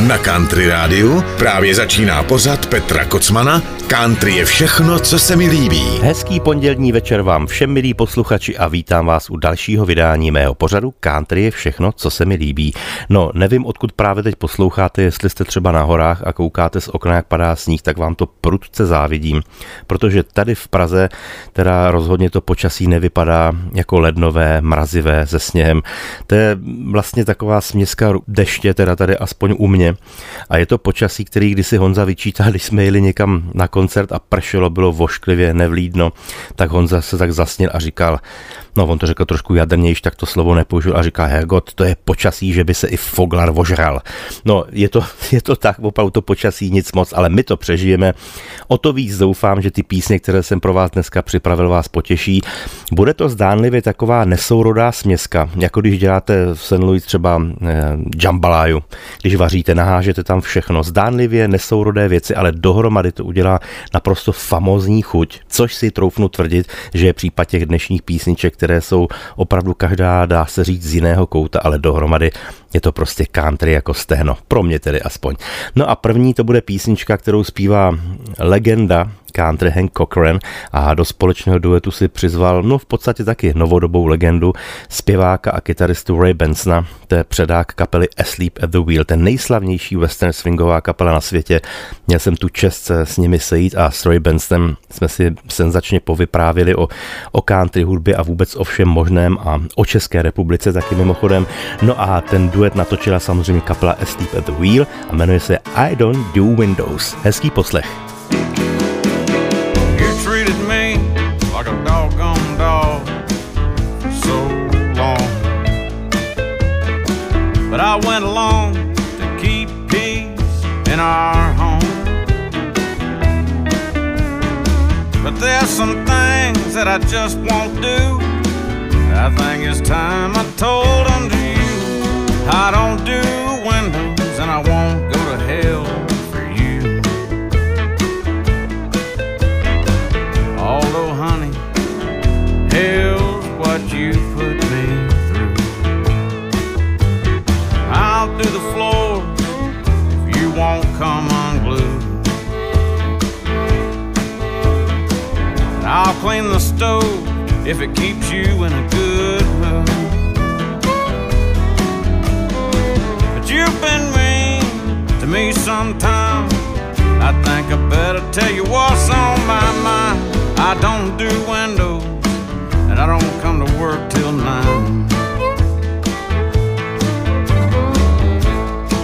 Na Country Rádiu právě začíná pořad Petra Kocmana Country je všechno, co se mi líbí. Hezký pondělní večer vám všem milí posluchači a vítám vás u dalšího vydání mého pořadu Country je všechno, co se mi líbí. No, nevím, odkud právě teď posloucháte, jestli jste třeba na horách a koukáte z okna, jak padá sníh, tak vám to prudce závidím, protože tady v Praze teda rozhodně to počasí nevypadá jako lednové, mrazivé se sněhem. To je vlastně taková směska deště, teda tady aspoň u mě. A je to počasí, který kdysi Honza vyčítal, když jsme jeli někam na koncert a pršelo, bylo vošklivě, nevlídno, tak Honza se tak zasněl a říkal, no on to řekl trošku jadrnější, tak to slovo nepoužil a říká, Hergot, to je počasí, že by se i Foglar vožral. No, je to, je to tak, opravdu to počasí nic moc, ale my to přežijeme. O to víc doufám, že ty písně, které jsem pro vás dneska připravil, vás potěší. Bude to zdánlivě taková nesourodá směska, jako když děláte v St. Louis třeba eh, jambaláju, když vaříte, nahážete tam všechno. Zdánlivě nesourodé věci, ale dohromady to udělá naprosto famózní chuť, což si troufnu tvrdit, že je případ těch dnešních písniček, které jsou opravdu každá, dá se říct, z jiného kouta, ale dohromady je to prostě country jako stehno. Pro mě tedy aspoň. No a první to bude písnička, kterou zpívá legenda country Hank Cochran a do společného duetu si přizval, no v podstatě taky novodobou legendu, zpěváka a kytaristu Ray Bensona, to je předák kapely Asleep at the Wheel, ten nejslavnější western swingová kapela na světě. Měl jsem tu čest se s nimi sejít a s Ray Bensonem jsme si senzačně povyprávili o, o country hudbě a vůbec o všem možném a o České republice taky mimochodem. No a ten duet natočila samozřejmě kapela Asleep at the Wheel a jmenuje se I Don't Do Windows. Hezký poslech. But I went along to keep peace in our home. But there's some things that I just won't do. I think it's time I told them to you. I don't do windows and I won't go to hell clean the stove if it keeps you in a good mood. But you've been mean to me sometimes. I think I better tell you what's on my mind. I don't do windows, and I don't come to work till nine.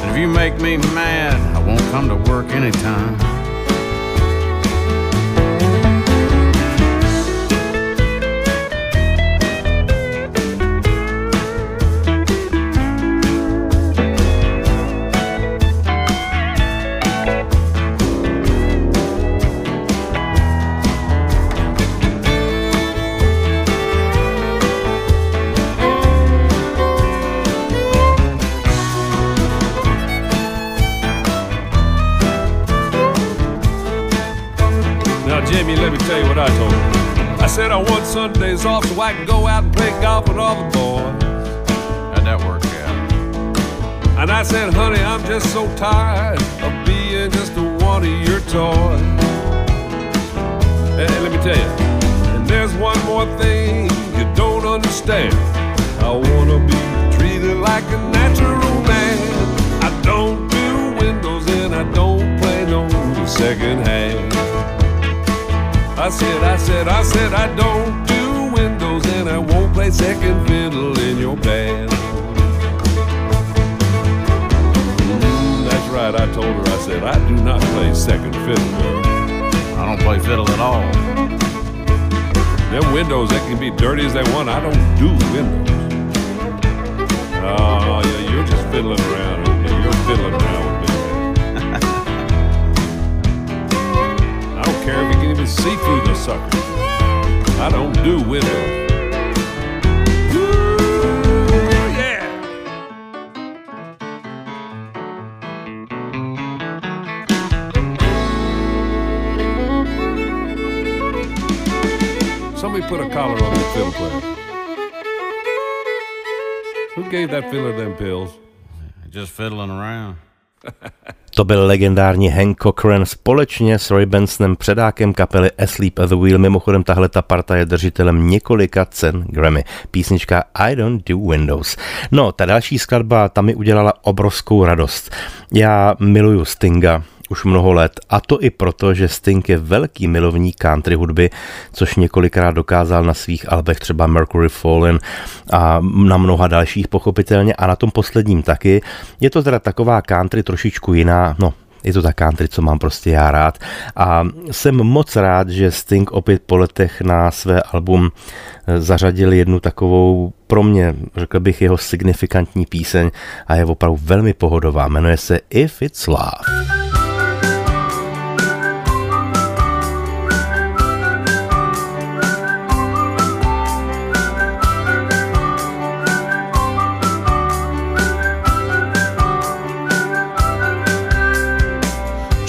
And if you make me mad, I won't come to work anytime. Said I want Sundays off so I can go out and play golf with all the boys. How'd that work out? And I said, honey, I'm just so tired of being just one of your toys. And let me tell you, and there's one more thing you don't understand. I wanna be treated like a natural man. I don't do windows and I don't play no second hand. I said, I said, I said, I don't do windows and I won't play second fiddle in your band. Mm, that's right, I told her, I said, I do not play second fiddle. I don't play fiddle at all. Them windows, they can be dirty as they want. I don't do windows. Oh, yeah, you're just fiddling around. Yeah, you're fiddling around you even see through sucker. I don't do windows. Somebody put a collar on that fiddle player. Who gave that fiddler them pills? Just fiddling around. To byl legendární Hank Cochran společně s Roy Bensonem, předákem kapely Asleep at the Wheel. Mimochodem tahle ta parta je držitelem několika cen Grammy. Písnička I Don't Do Windows. No, ta další skladba, ta mi udělala obrovskou radost. Já miluju Stinga, už mnoho let a to i proto, že Sting je velký milovník country hudby, což několikrát dokázal na svých albech třeba Mercury Fallen a na mnoha dalších pochopitelně a na tom posledním taky. Je to teda taková country trošičku jiná, no je to ta country, co mám prostě já rád. A jsem moc rád, že Sting opět po letech na své album eh, zařadil jednu takovou pro mě, řekl bych, jeho signifikantní píseň a je opravdu velmi pohodová. Jmenuje se If It's Love.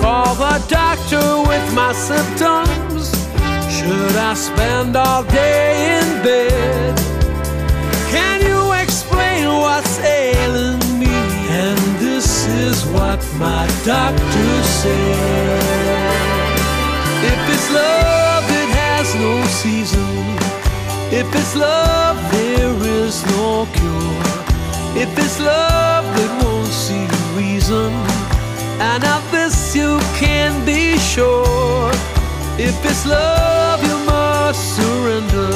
call the doctor with my symptoms? Should I spend all day in bed? Can you explain what's ailing me? And this is what my doctor said. If it's love, it has no season. If it's love, there is no cure. If it's love, it won't see reason. And of this you can be sure. If it's love, you must surrender.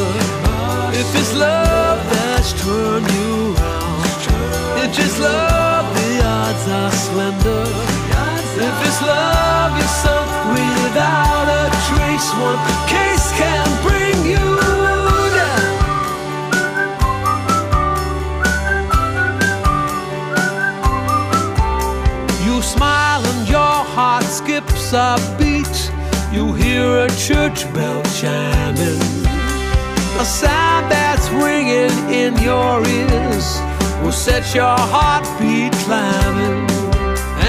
If it's love that's turned you around, if it's love, the odds are slender. If it's love, you're sunk without a trace. One case can bring you. Skips a beat, you hear a church bell chiming. A sound that's ringing in your ears will set your heartbeat climbing.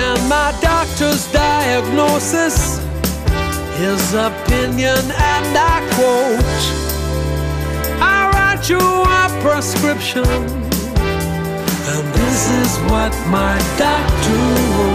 And my doctor's diagnosis, his opinion, and I quote I write you a prescription, and this is what my doctor wrote.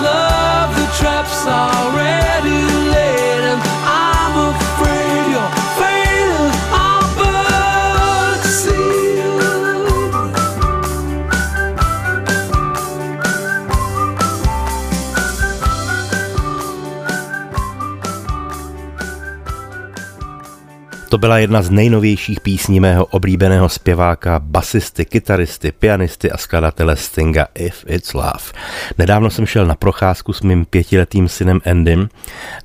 Love, the trap's already laid, and I'm afraid byla jedna z nejnovějších písní mého oblíbeného zpěváka, basisty, kytaristy, pianisty a skladatele Stinga If It's Love. Nedávno jsem šel na procházku s mým pětiletým synem Endym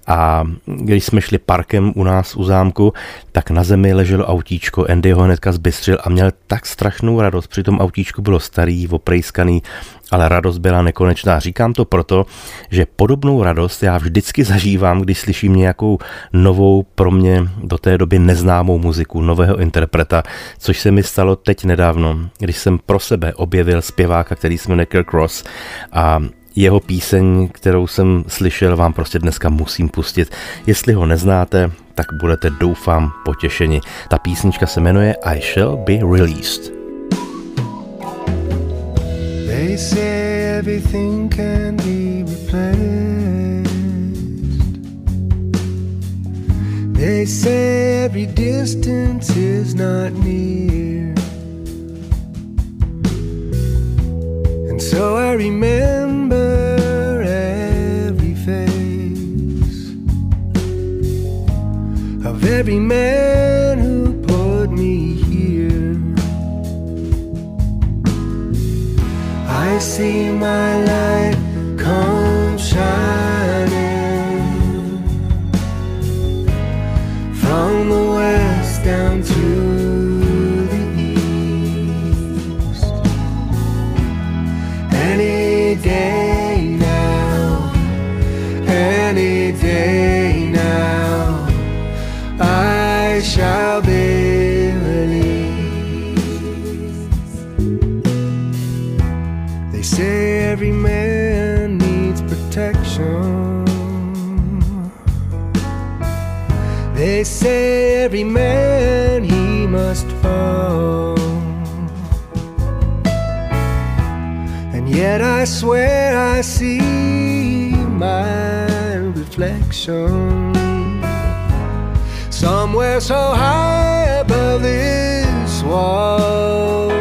a když jsme šli parkem u nás u zámku, tak na zemi leželo autíčko, Andy ho hnedka zbystřil a měl tak strašnou radost. Při tom autíčku bylo starý, oprejskaný, ale radost byla nekonečná. Říkám to proto, že podobnou radost já vždycky zažívám, když slyším nějakou novou, pro mě do té doby neznámou muziku, nového interpreta, což se mi stalo teď nedávno, když jsem pro sebe objevil zpěváka, který se jmenuje Kirk Ross a jeho píseň, kterou jsem slyšel, vám prostě dneska musím pustit. Jestli ho neznáte, tak budete doufám potěšeni. Ta písnička se jmenuje I Shall Be Released. They say everything can be replaced. They say every distance is not near. So I remember every face of every man who put me here. I see my light come shining from the west down to I see my reflection somewhere so high above this wall.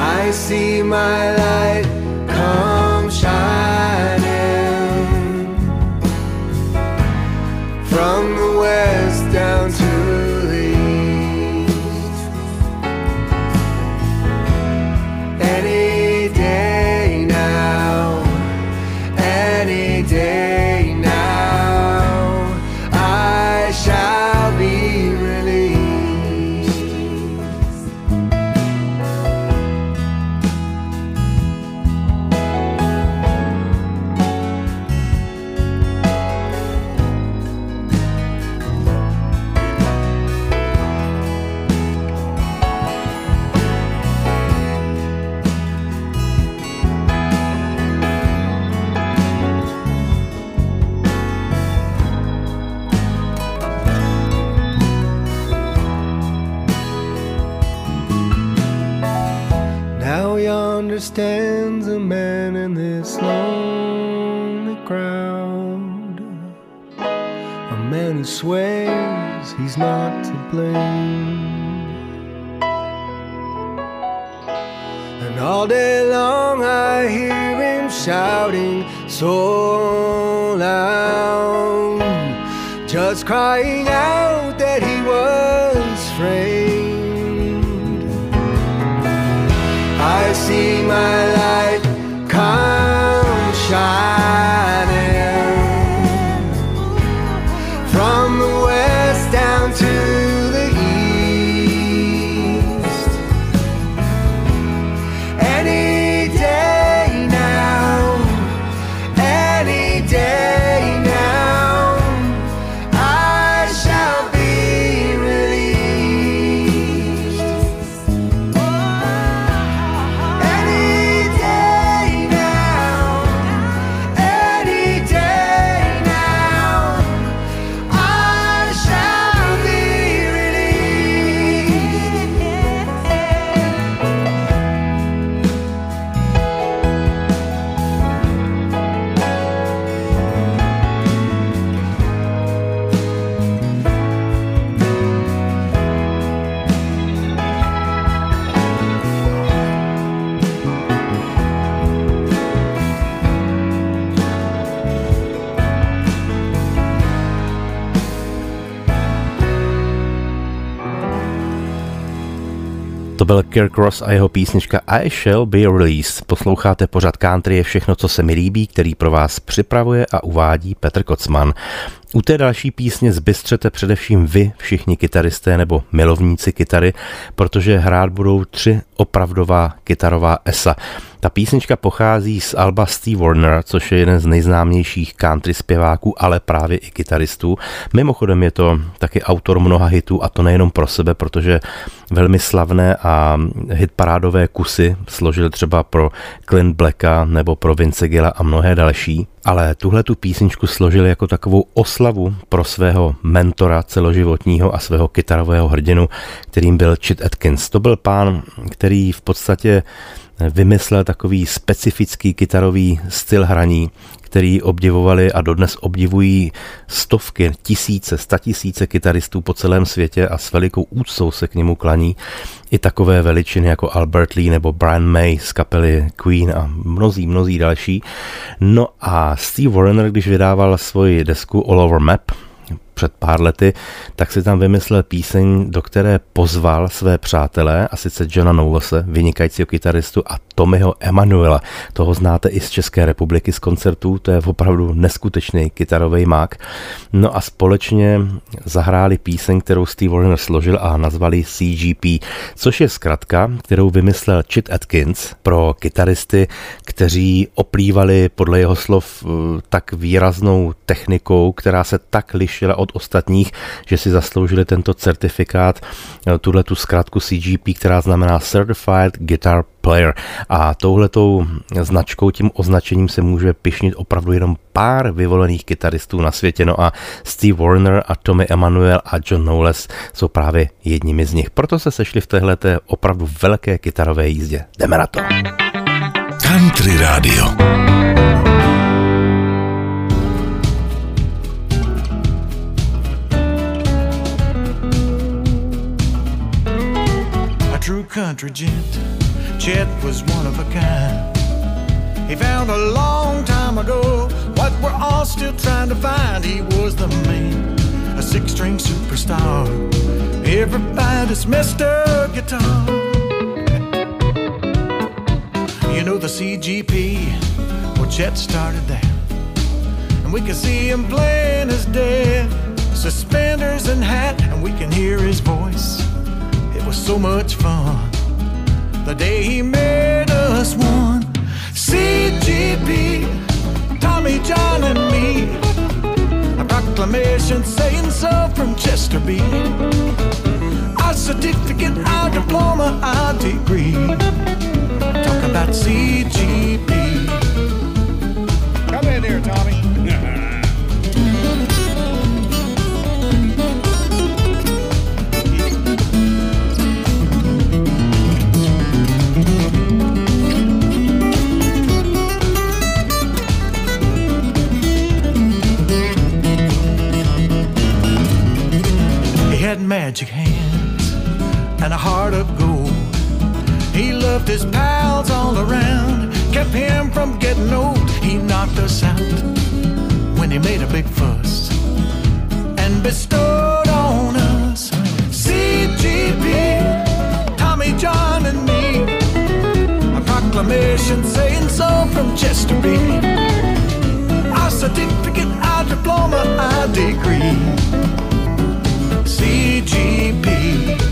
I see my light A swears he's not to blame. And all day long I hear him shouting so loud, just crying out that he was framed. I see my byl Kirk Ross a jeho písnička I Shall Be Released. Posloucháte pořad country je všechno, co se mi líbí, který pro vás připravuje a uvádí Petr Kocman. U té další písně zbystřete především vy, všichni kytaristé nebo milovníci kytary, protože hrát budou tři opravdová kytarová esa. Ta písnička pochází z Alba Steve Warner, což je jeden z nejznámějších country zpěváků, ale právě i kytaristů. Mimochodem je to taky autor mnoha hitů a to nejenom pro sebe, protože velmi slavné a hitparádové kusy složil třeba pro Clint Blacka nebo pro Vince Gilla a mnohé další. Ale tuhle tu písničku složil jako takovou oslavu pro svého mentora celoživotního a svého kytarového hrdinu, kterým byl Chet Atkins. To byl pán, který v podstatě vymyslel takový specifický kytarový styl hraní, který obdivovali a dodnes obdivují stovky, tisíce, statisíce kytaristů po celém světě a s velikou úctou se k němu klaní i takové veličiny jako Albert Lee nebo Brian May z kapely Queen a mnozí, mnozí další. No a Steve Wariner, když vydával svoji desku All Over Map, před pár lety, tak si tam vymyslel píseň, do které pozval své přátelé, a sice Johna Knowlese, vynikajícího kytaristu, a Tommyho Emanuela. Toho znáte i z České republiky z koncertů, to je opravdu neskutečný kytarový mák. No a společně zahráli píseň, kterou Steve Warner složil a nazvali CGP, což je zkratka, kterou vymyslel Chit Atkins pro kytaristy, kteří oplývali podle jeho slov eh, tak výraznou technikou, která se tak lišila od ostatních, že si zasloužili tento certifikát, eh, tuhle tu zkrátku CGP, která znamená Certified Guitar Player. A touhletou značkou, tím označením se může pišnit opravdu jenom pár vyvolených kytaristů na světě. No a Steve Warner a Tommy Emanuel a John Knowles jsou právě jedními z nich. Proto se sešli v téhle opravdu velké kytarové jízdě. Jdeme na to. Country Radio. Country gent. Chet was one of a kind. He found a long time ago what we're all still trying to find. He was the man, a six string superstar. Everybody's Mr. Guitar. You know the CGP, well, Chet started there. And we can see him playing his dead. Suspenders and hat, and we can hear his voice. It was so much fun. The day he made us one. CGP, Tommy, John, and me. A proclamation saying so from Chester B. Our certificate, our diploma, our degree. Talk about CGP. Come in here, Tommy. His pals all around, kept him from getting old. He knocked us out when he made a big fuss and bestowed on us CGP, Tommy, John, and me. A proclamation saying so from Chester B. Our certificate, our diploma, our degree. CGP.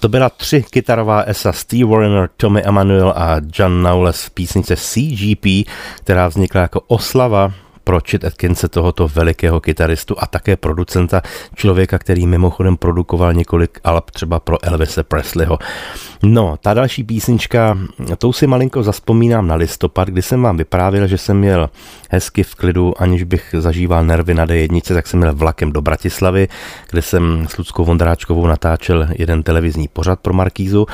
To byla tři kytarová esa Steve Warner, Tommy Emanuel a John Knowles v písnice CGP, která vznikla jako oslava pro Chet Atkinse, tohoto velikého kytaristu a také producenta, člověka, který mimochodem produkoval několik alb třeba pro Elvise Presleyho. No, ta další písnička, tou si malinko zaspomínám na listopad, kdy jsem vám vyprávěl, že jsem měl hezky v klidu, aniž bych zažíval nervy na D1, tak jsem měl vlakem do Bratislavy, kde jsem s Ludskou Vondráčkovou natáčel jeden televizní pořad pro Markízu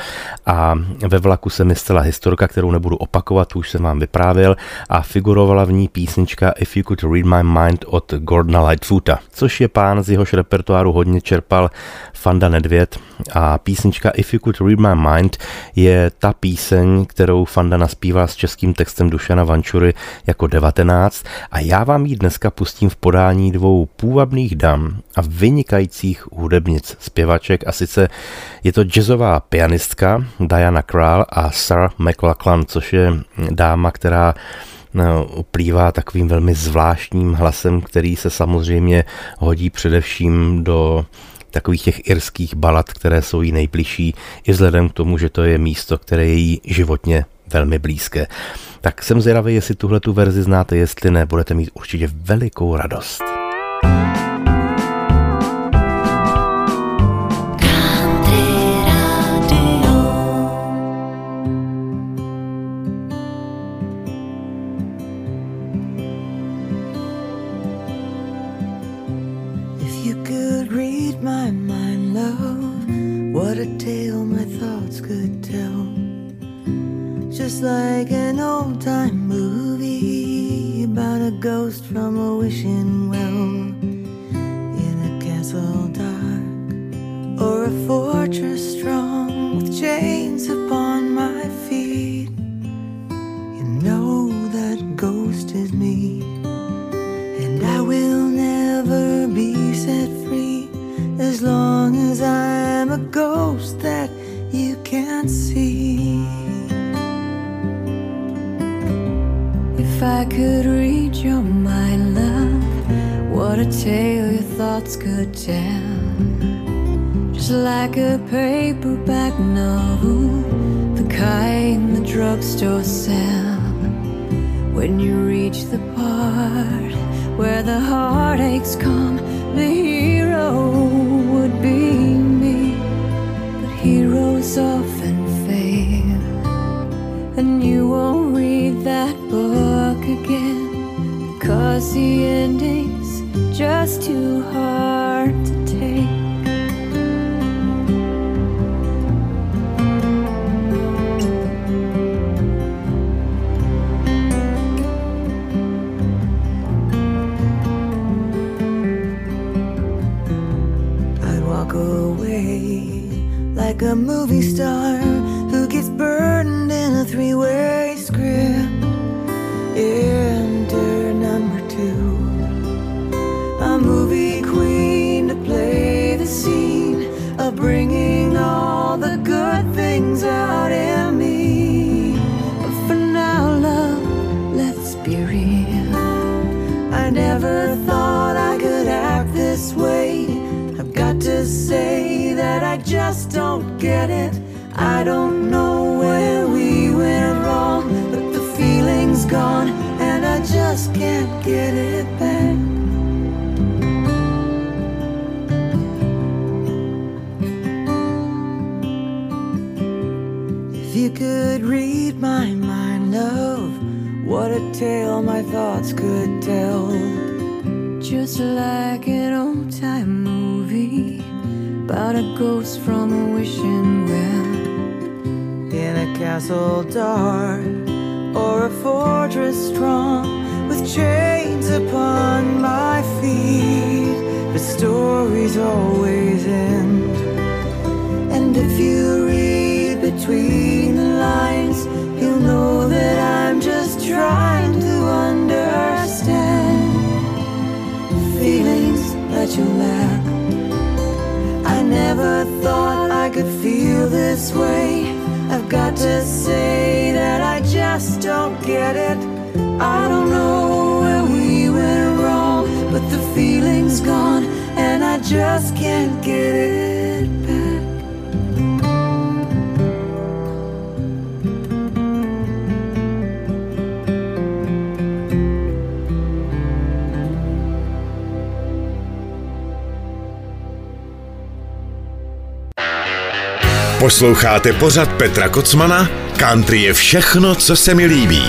a ve vlaku se mi stala historka, kterou nebudu opakovat, už jsem vám vyprávěl a figurovala v ní písnička If You Could Read My Mind od Gordona Lightfoota, což je pán z jehož repertoáru hodně čerpal Fanda Nedvěd. A písnička If You Could Read My Mind je ta píseň, kterou Fanda naspívá s českým textem Dušana Vančury jako 19 a já vám ji dneska pustím v podání dvou půvabných dam a vynikajících hudebnic, zpěvaček. A sice je to jazzová pianistka Diana Král a Sarah McLachlan, což je dáma, která no, uplývá takovým velmi zvláštním hlasem, který se samozřejmě hodí především do takových těch irských balad, které jsou jí nejbližší, i vzhledem k tomu, že to je místo, které je jí životně velmi blízké. Tak jsem zvědavý, jestli tuhle tu verzi znáte, jestli ne, budete mít určitě velikou radost. Who gets burned in a three-way script Enter number two. A movie queen to play the scene of bringing all the good things out in me. But for now, love, let's be real. I never thought I could act this way. I've got to say that I just don't get it. I don't know where we went wrong, but the feeling's gone and I just can't get it back. If you could read my mind, love, what a tale my thoughts could tell. Just like an old time movie about a ghost from a wishing well in a castle dark or a fortress strong with chains upon my feet. But stories always end, and if you read between the lines, you'll know that I'm just trying to understand feelings that you lack. I never thought I could feel this way. I've got to say that I just don't get it. I don't know where we went wrong, but the feeling's gone and I just can't get it Posloucháte pořad Petra Kocmana? Country je všechno, co se mi líbí.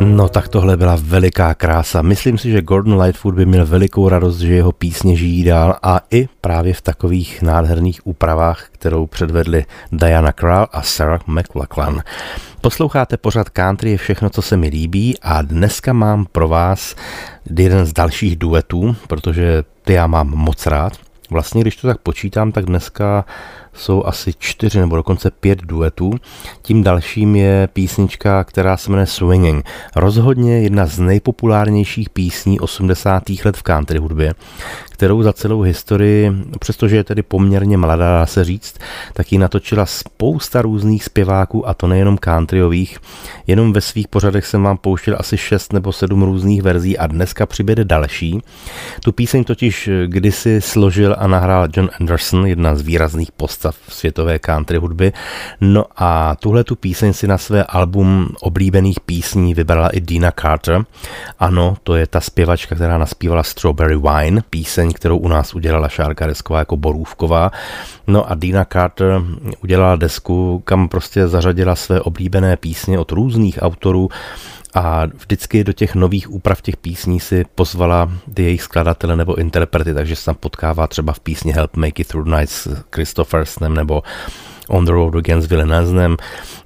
No tak tohle byla veliká krása. Myslím si, že Gordon Lightfoot by měl velikou radost, že jeho písně žijí dál a i právě v takových nádherných úpravách, kterou předvedli Diana Krall a Sarah McLachlan. Posloucháte pořad Country je všechno, co se mi líbí a dneska mám pro vás jeden z dalších duetů, protože ty já mám moc rád. Vlastně, když to tak počítám, tak dneska jsou asi čtyři nebo dokonce pět duetů. Tím dalším je písnička, která se jmenuje Swinging. Rozhodně jedna z nejpopulárnějších písní 80. let v country hudbě, kterou za celou historii, přestože je tedy poměrně mladá, dá se říct, tak ji natočila spousta různých zpěváků a to nejenom countryových. Jenom ve svých pořadech jsem vám pouštěl asi šest nebo sedm různých verzí a dneska přibude další. Tu píseň totiž kdysi složil a nahrál John Anderson, jedna z výrazných postav světové country hudby. No a tuhle tu píseň si na své album oblíbených písní vybrala i Dina Carter. Ano, to je ta zpěvačka, která naspívala Strawberry Wine, píseň, kterou u nás udělala Šárka Desková jako Borůvková. No a Dina Carter udělala desku, kam prostě zařadila své oblíbené písně od různých autorů a vždycky do těch nových úprav těch písní si pozvala ty jejich skladatele nebo interprety, takže se tam potkává třeba v písni Help Make It Through Night s Christophersnem nebo On the Road Against Villeneuve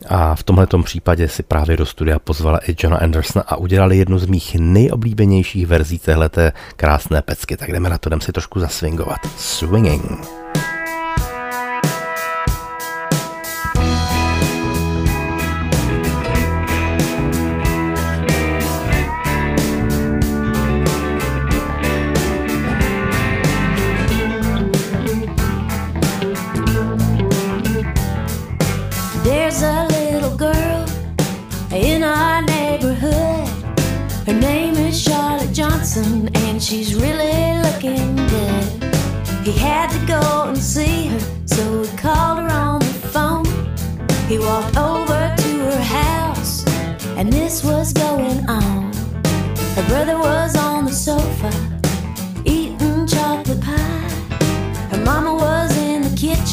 a v tomhle případě si právě do studia pozvala i Johna Andersona a udělali jednu z mých nejoblíbenějších verzí téhleté krásné pecky. Tak jdeme na to, jdeme si trošku zaswingovat. Swinging.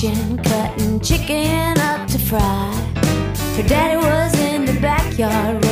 Kitchen, cutting chicken up to fry. Her daddy was in the backyard,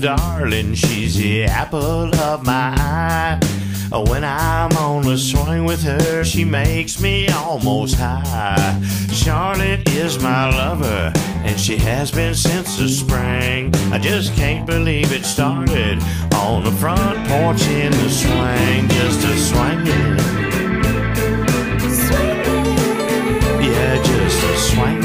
darling, she's the apple of my eye. When I'm on the swing with her, she makes me almost high. Charlotte is my lover, and she has been since the spring. I just can't believe it started on the front porch in the swing, just a swinging. Yeah, just a swinging.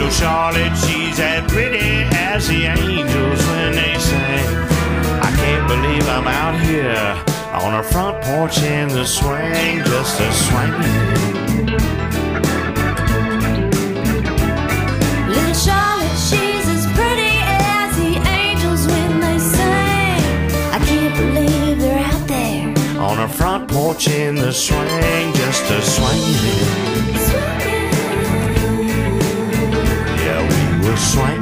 Little Charlotte, she's as pretty as the angels when they sing. I can't believe I'm out here on her front porch in the swing, just a swinging. Little Charlotte, she's as pretty as the angels when they sing. I can't believe they're out there. On her front porch in the swing, just a swinging. swank.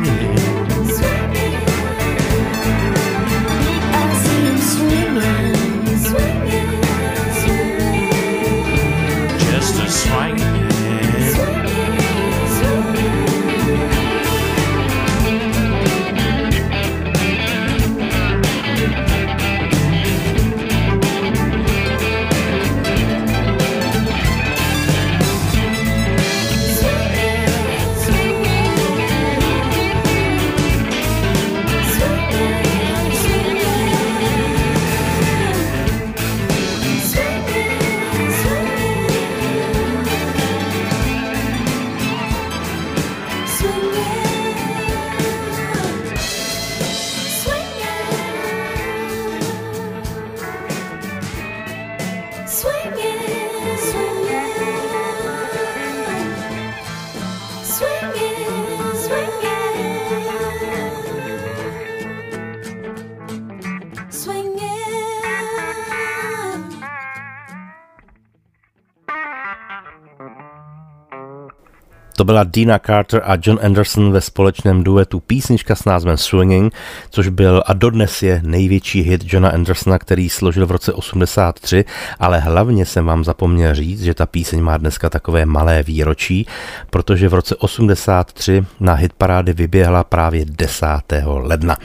Byla Dina Carter a John Anderson ve společném duetu písnička s názvem Swinging, což byl a dodnes je největší hit Johna Andersona, který složil v roce 83, ale hlavně jsem vám zapomněl říct, že ta píseň má dneska takové malé výročí, protože v roce 83 na hitparády vyběhla právě 10. ledna.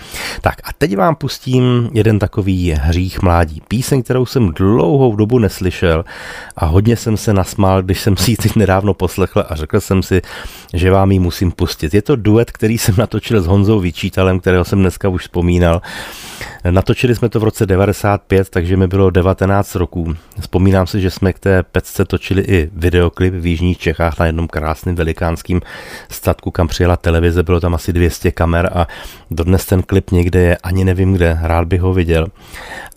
Tak a teď vám pustím jeden takový hřích mládí. Píseň, kterou jsem dlouhou dobu neslyšel a hodně jsem se nasmál, když jsem si ji teď nedávno poslechl a řekl jsem si, že vám ji musím pustit. Je to duet, který jsem natočil s Honzou Vyčítalem, kterého jsem dneska už vzpomínal. Natočili jsme to v roce 95, takže mi bylo 19 roků. Vzpomínám si, že jsme k té pecce točili i videoklip v Jižních Čechách na jednom krásném velikánském statku, kam přijela televize, bylo tam asi 200 kamer a dodnes ten klip někde je, ani nevím kde, rád bych ho viděl.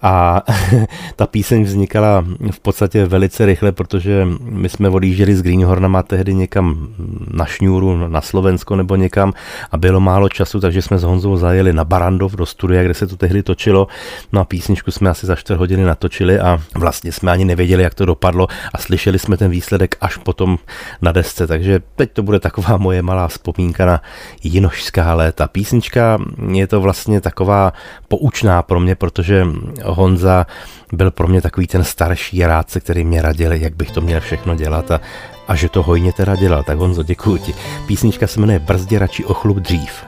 A ta píseň vznikala v podstatě velice rychle, protože my jsme odjížděli s Greenhornama tehdy někam na šňůru, na Slovensko nebo někam a bylo málo času, takže jsme s Honzou zajeli na Barandov do studia, kde se to tehdy točilo. No a písničku jsme asi za 4 hodiny natočili a vlastně jsme ani nevěděli, jak to dopadlo a slyšeli jsme ten výsledek až potom na desce, takže teď to bude taková moje malá vzpomínka na jinožská léta. Písnička je to vlastně taková poučná pro mě, protože Honza byl pro mě takový ten starší rádce, který mě radil, jak bych to měl všechno dělat a, a že to hojně teda dělal. Tak Honzo, děkuji ti. Písnička se jmenuje Brzdě radši o chlup dřív.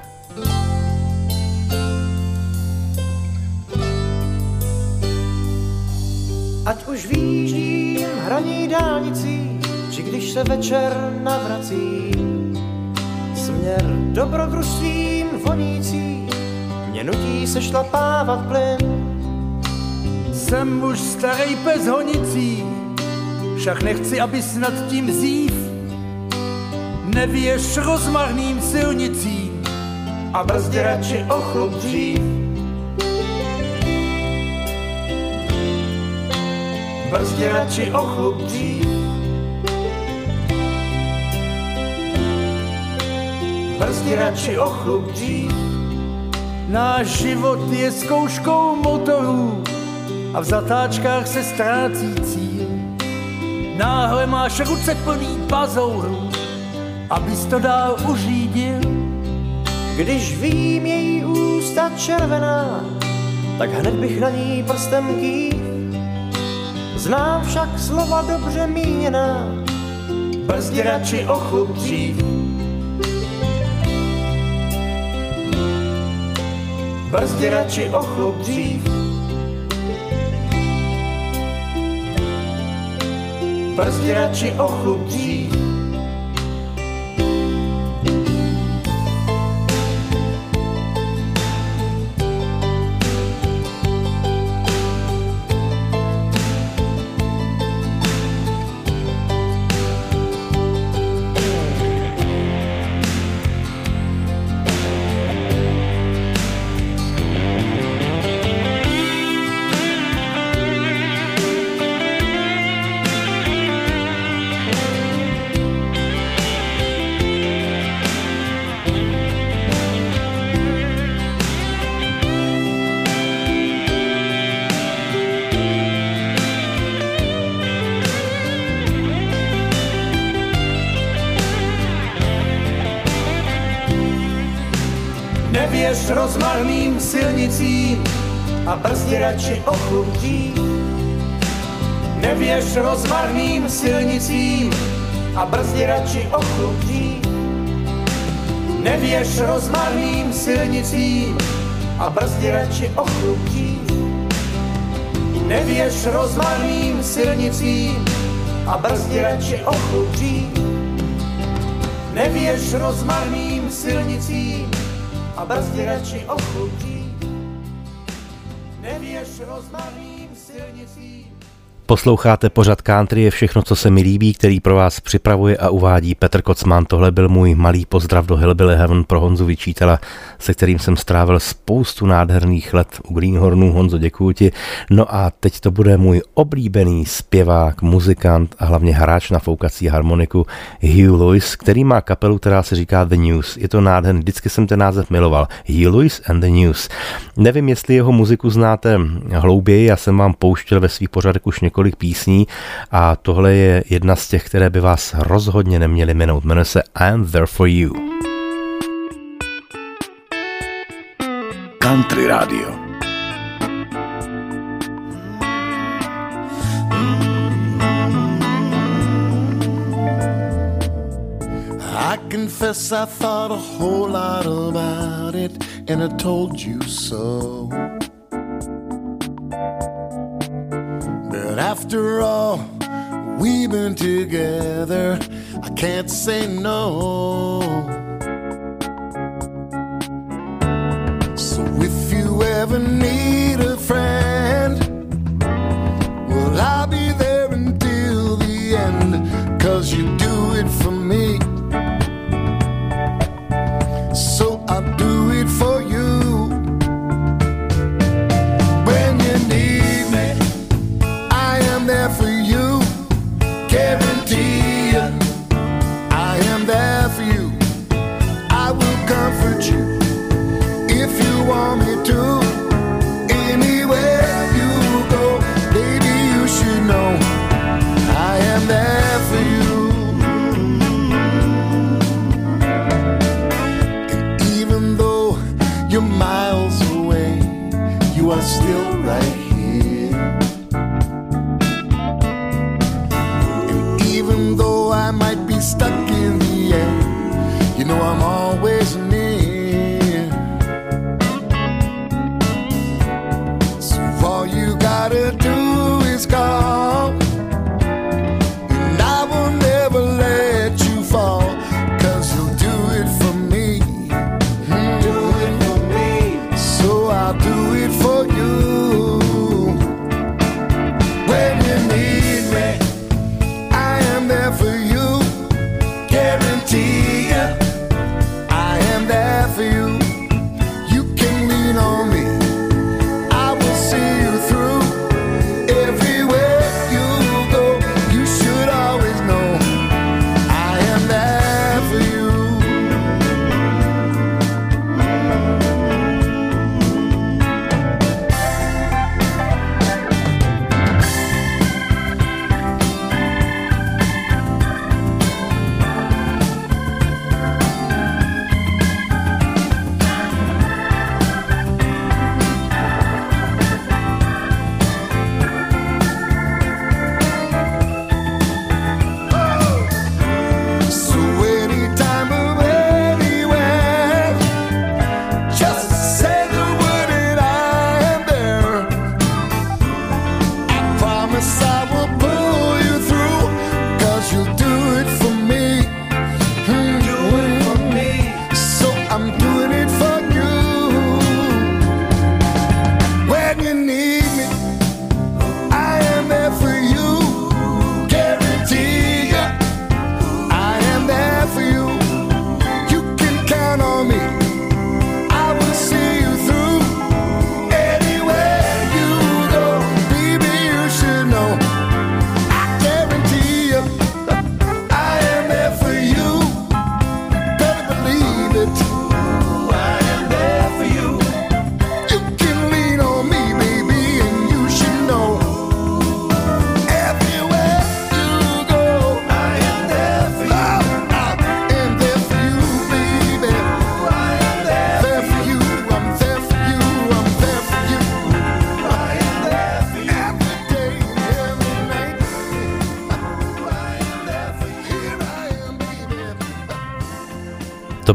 Ať už výjíždím hraní dálnicí, či když se večer navracím, směr dobrodružstvím vonící, mě nutí se šlapávat plyn. Jsem už starý pes honicí, však nechci, abys nad tím zív. Nevěš rozmarným silnicím a brzdě radši o chlup dřív. Brzdě radši o chlup dřív. Brzdě radši o chlup dřív. Náš život je zkouškou motorů a v zatáčkách se ztrácí cíl. Náhle máš ruce plný pazourů, abys to dál uřídil. Když vím její ústa červená, tak hned bych na ní prstem kýv. Znám však slova dobře míněná, brzdě radši o chlup dřív. Brzdě radši o chlup dřív. Brzdě radši o brzdě radši o chlup dřív. Nevěř rozmarným silnicím a brzdě radši o chlup dřív. Nevěř rozmarným silnicím a brzdě radši o chlup dřív. Nevěř rozmarným silnicím a brzdě radši o chlup dřív. Nevěř rozmarným silnicím a brzdě radši o chlup dřív. Nevěř rozmarným silnicím Posloucháte pořad Country je všechno, co se mi líbí, který pro vás připravuje a uvádí Petr Kocman. Tohle byl můj malý pozdrav do Hillbilly Heaven pro Honzu Vyčítala, se kterým jsem strávil spoustu nádherných let u Greenhornu. Honzo, děkuji ti. No a teď to bude můj oblíbený zpěvák, muzikant a hlavně hráč na foukací harmoniku Hugh Lewis, který má kapelu, která se říká The News. Je to nádherný, vždycky jsem ten název miloval. Hugh Lewis and The News. Nevím, jestli jeho muziku znáte hlouběji, já jsem vám pouštěl ve svých pořadech už několik několik písní a tohle je jedna z těch, které by vás rozhodně neměly minout. Jmenuje se I'm There For You. Country Radio. I confess I thought a whole lot about it, and I told you so. But after all, we've been together, I can't say no. So if you ever need a friend, well, I'll be there until the end, cause you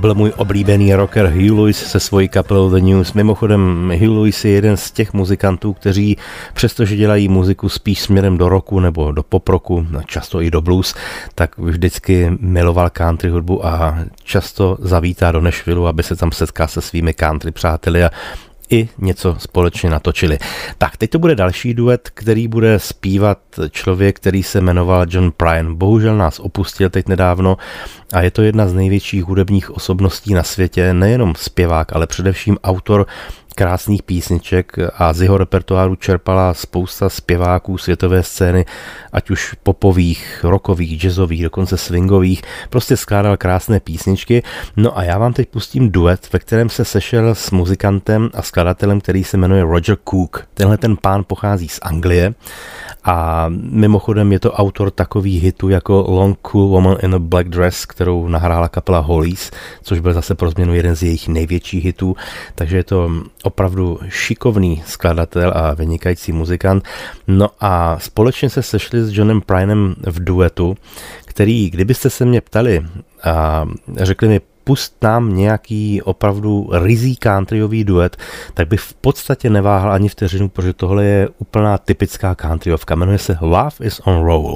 byl můj oblíbený rocker Hugh Lewis se svojí kapelou The News. Mimochodem, Hugh Lewis je jeden z těch muzikantů, kteří přestože dělají muziku spíš směrem do roku nebo do poproku, často i do blues, tak vždycky miloval country hudbu a často zavítá do Nashville, aby se tam setká se svými country přáteli a i něco společně natočili. Tak, teď to bude další duet, který bude zpívat člověk, který se jmenoval John Prine. Bohužel nás opustil teď nedávno a je to jedna z největších hudebních osobností na světě, nejenom zpěvák, ale především autor krásných písniček a z jeho repertoáru čerpala spousta zpěváků světové scény, ať už popových, rockových, jazzových, dokonce swingových, prostě skládal krásné písničky. No a já vám teď pustím duet, ve kterém se sešel s muzikantem a skladatelem, který se jmenuje Roger Cook. Tenhle ten pán pochází z Anglie a mimochodem je to autor takových hitů jako Long Cool Woman in a Black Dress, kterou nahrála kapela Hollies, což byl zase pro změnu jeden z jejich největších hitů, takže je to opravdu šikovný skladatel a vynikající muzikant. No a společně se sešli s Johnem Prynem v duetu, který, kdybyste se mě ptali a řekli mi, pust nám nějaký opravdu rizí countryový duet, tak bych v podstatě neváhal ani vteřinu, protože tohle je úplná typická countryovka. Jmenuje se Love is on Roll.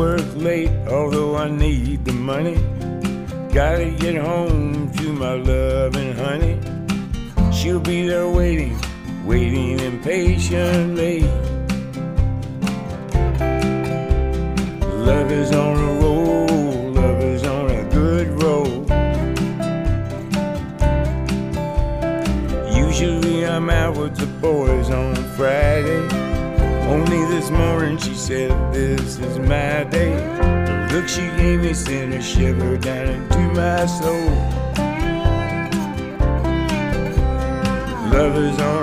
Work late, although I need the money. Gotta get home to my loving honey. She'll be there waiting, waiting impatiently. Love is on a roll, love is on a good roll. Usually I'm out with the boys on Friday. Only this morning she said this is my day. The look she gave me sent a shiver down into my soul. Love is on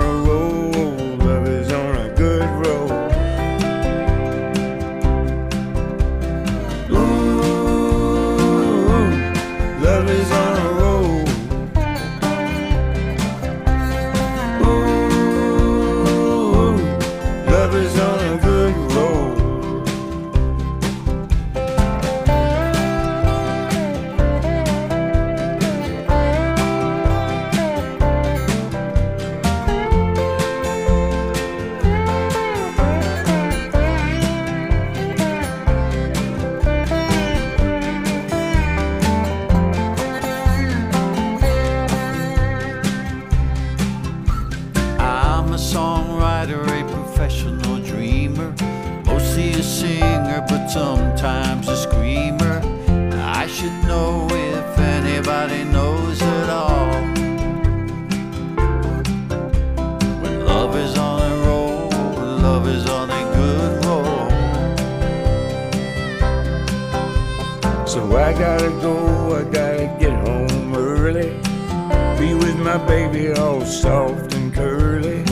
my baby all soft and curly.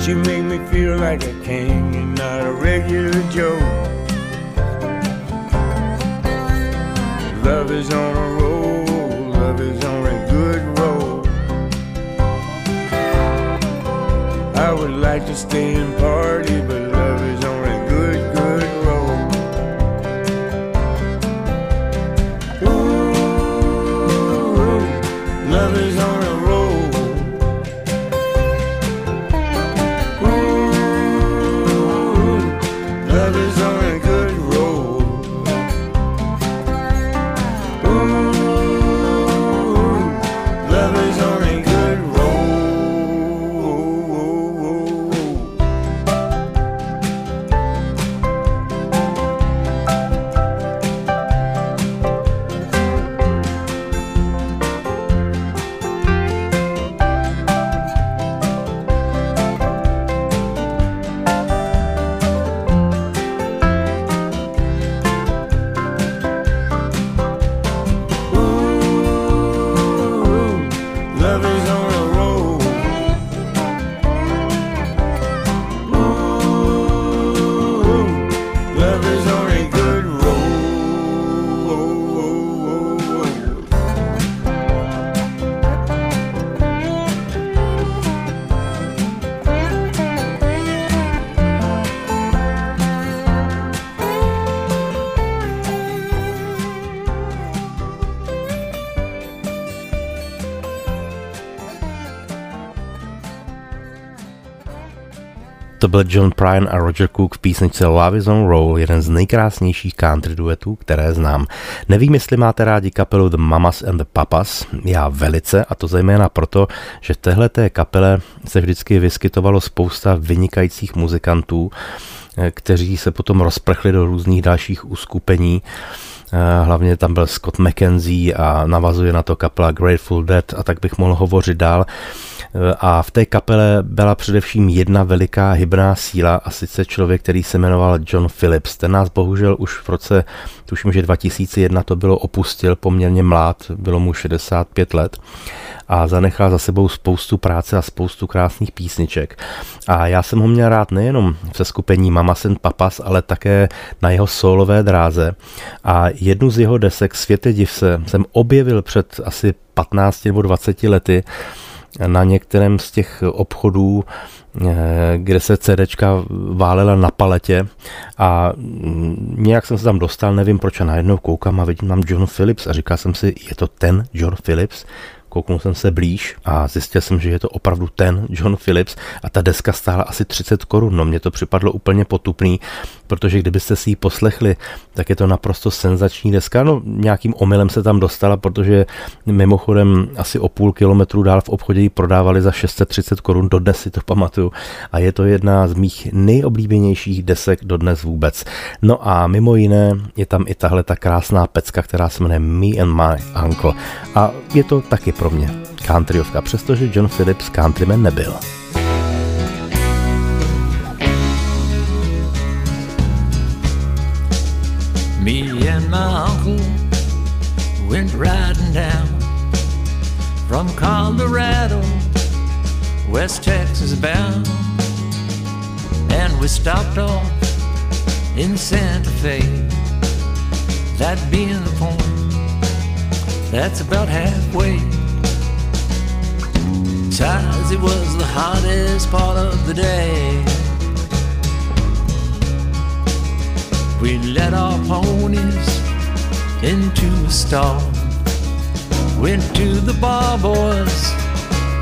She made me feel like a king and not a regular Joe. Love is on a roll, love is on a good roll. I would like to stay and party, but To byl John Prine a Roger Cook v písničce Love is on Roll, jeden z nejkrásnějších country duetů, které znám. Nevím, jestli máte rádi kapelu The Mamas and the Papas, já velice, a to zejména proto, že v téhle té kapele se vždycky vyskytovalo spousta vynikajících muzikantů, eh, kteří se potom rozprchli do různých dalších uskupení. Eh, hlavně tam byl Scott McKenzie a navazuje na to kapela Grateful Dead a tak bych mohl hovořit dál. Eh, a v té kapele byla především jedna veliká hybná síla a sice člověk, který se jmenoval John Phillips. Ten nás bohužel už v roce, tuším, že 2001 to bylo opustil poměrně mlád, bylo mu 65 let a zanechal za sebou spoustu práce a spoustu krásných písniček. A já jsem ho měl rád nejenom v skupení Mama and Papas, ale také na jeho solové dráze. A jednu z jeho desek Světe div se jsem objevil před asi 15 nebo 20 lety na některém z těch obchodů, eh, kde se CDčka válela na paletě a nějak jsem se tam dostal, nevím proč a najednou koukám a vidím tam John Phillips a říkal jsem si, je to ten John Phillips? Kouknul jsem se blíž a zjistil jsem, že je to opravdu ten John Phillips a ta deska stála asi 30 korun. No mně to připadlo úplně potupný, protože kdybyste si ji poslechli, tak je to naprosto senzační deska. No nějakým omylem se tam dostala, protože mimochodem asi o půl kilometru dál v obchodě ji prodávali za 630 korun, dodnes si to pamatuju. A je to jedna z mých nejoblíbenějších desek dodnes vůbec. No a mimo jiné je tam i tahle ta krásná pecka, která se jmenuje Me and My Uncle. A je to taky pro mě countryovka, přestože John Phillips countryman nebyl. Me and my uncle went riding down from Colorado, West Texas bound. And we stopped off in Santa Fe, that being the point, that's about halfway. Besides, it was the hottest part of the day. We led our ponies into a stall. Went to the bar, boys,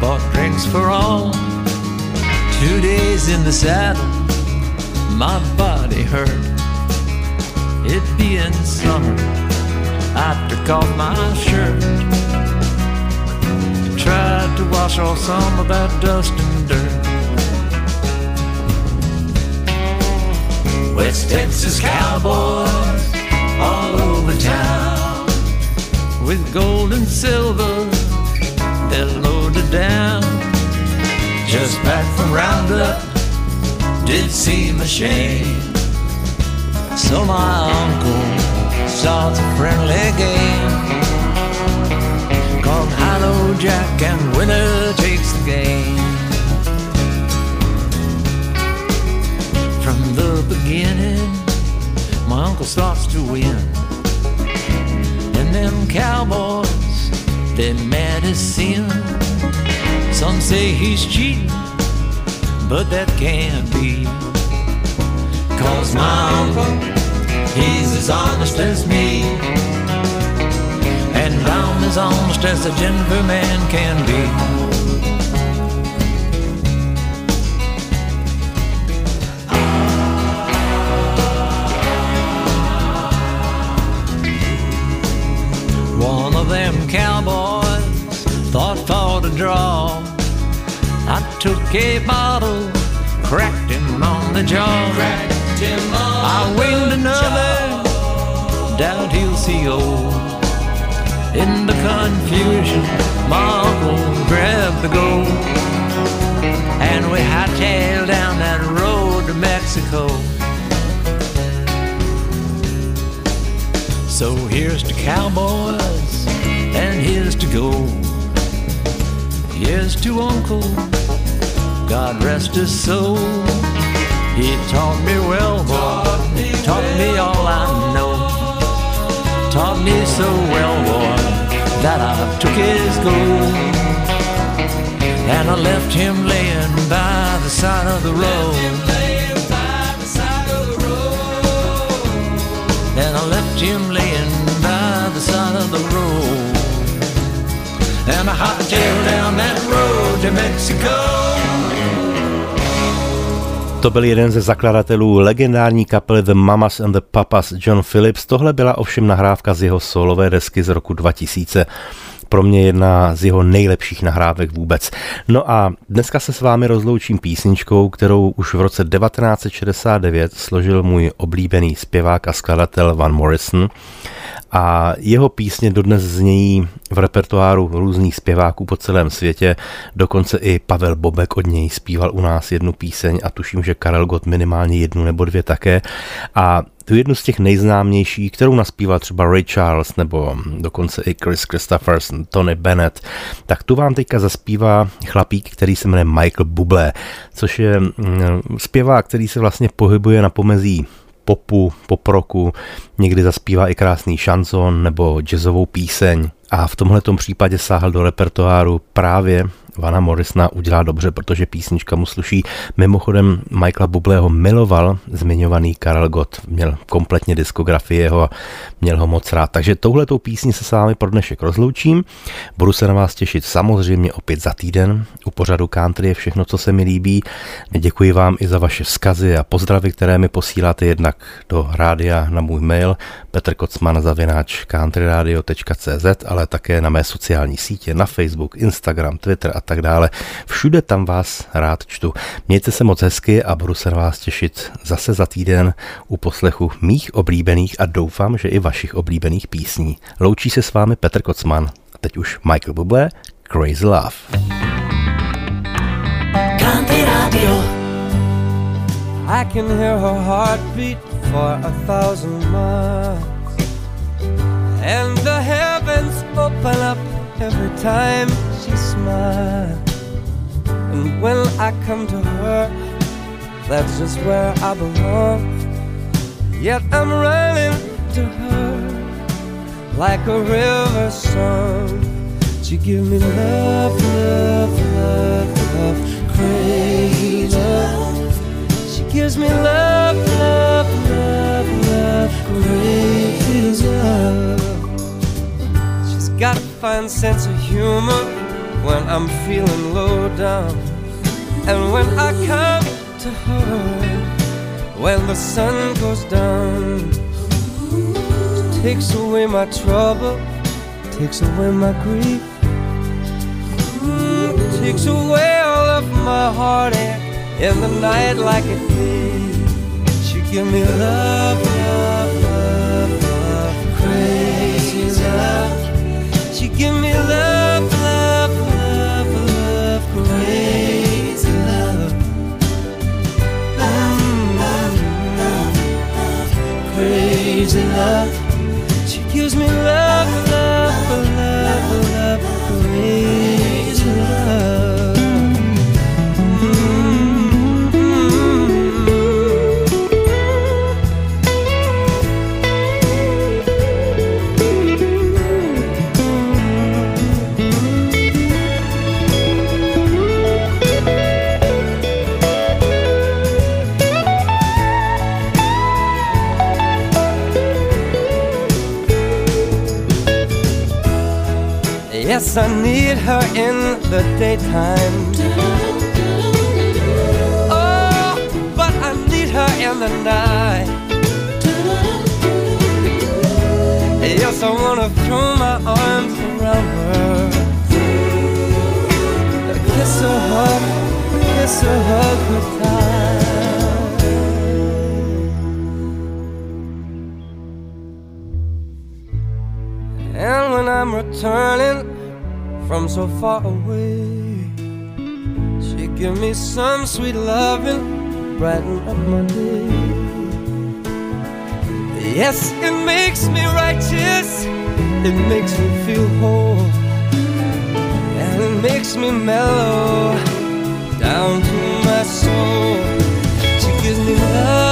bought drinks for all. Two days in the saddle, my body hurt. It being summer, I took off my shirt. Tried to wash off some of that dust and dirt. West Texas cowboys all over town with gold and silver they're loaded down. Just back from Roundup did seem a shame. So my uncle starts a friendly game called Hollow Jack and winner takes the game. From the beginning, my uncle starts to win. And them cowboys, they mad as sin. Some say he's cheating, but that can't be. Cause my uncle, he's as honest as me. And I'm as honest as a gentleman can be. Them cowboys thought for the draw. I took a bottle, cracked him on the jaw. Cracked him on I winged another, doubt he'll see old. In the confusion, my uncle grabbed the gold. And we hightailed down that road to Mexico. So here's to cowboys, and here's to gold. Here's to Uncle, God rest his soul. He taught me well, boy, taught me all I know. Taught me so well, boy, that I took his gold. And I left him laying by the side of the road. And I left him laying by the side of the road. And I hightailed down that road to Mexico. To byl jeden ze zakladatelů legendární kapely The Mamas and the Papas John Phillips. Tohle byla ovšem nahrávka z jeho solové desky z roku 2000 pro mě jedna z jeho nejlepších nahrávek vůbec. No a dneska se s vámi rozloučím písničkou, kterou už v roce 1969 složil můj oblíbený zpěvák a skladatel Van Morrison a jeho písně dodnes znějí v repertoáru různých zpěváků po celém světě, dokonce i Pavel Bobek od něj zpíval u nás jednu píseň a tuším, že Karel Gott minimálně jednu nebo dvě také a tu jednu z těch nejznámějších, kterou naspíval třeba Ray Charles nebo dokonce i Chris Christophers, Tony Bennett, tak tu vám teďka zaspívá chlapík, který se jmenuje Michael Bublé, což je mm, zpěvák, který se vlastně pohybuje na pomezí popu, poproku, někdy zaspívá i krásný šanson nebo jazzovou píseň. A v tomhle případě sáhl do repertoáru právě Vana Morrisona udělá dobře, protože písnička mu sluší. Mimochodem Michaela Bublého miloval zmiňovaný Karel Gott, měl kompletně diskografii jeho a měl ho moc rád. Takže touhletou písni se s vámi pro dnešek rozloučím. Budu se na vás těšit samozřejmě opět za týden. U pořadu Country je všechno, co se mi líbí. Děkuji vám i za vaše vzkazy a pozdravy, které mi posíláte jednak do rádia na můj mail petrkocman.countryradio.cz ale také na mé sociální sítě, na Facebook, Instagram, Twitter a tak dále. Všude tam vás rád čtu. Mějte se moc hezky a budu se na vás těšit zase za týden u poslechu mých oblíbených a doufám, že i vašich oblíbených písní. Loučí se s vámi Petr Kocman a teď už Michael Bublé, Crazy Love. Country Radio. I can hear her heartbeat for a thousand miles. And the heavens open up every time she smiles. And when I come to her, that's just where I belong. Yet I'm running to her like a river song. She give me love, love, love, love, crazy love. She gives me love, love, love, love, crazy love. Fine sense of humor when I'm feeling low down. And when I come to her, when the sun goes down, she takes away my trouble, takes away my grief, mm, takes away all of my heartache in the night like a thief. She give me love, give me love, love, love, love, crazy love. Mm, Crazy love. She gives me love, love, Yes, I need her in the daytime. Oh, but I need her in the night. Yes, I wanna throw my arms around her. Kiss her, hug, kiss her, hug her tight. And when I'm returning from so far away. She give me some sweet loving, brighten up my day. Yes, it makes me righteous, it makes me feel whole, and it makes me mellow down to my soul. She gives me love.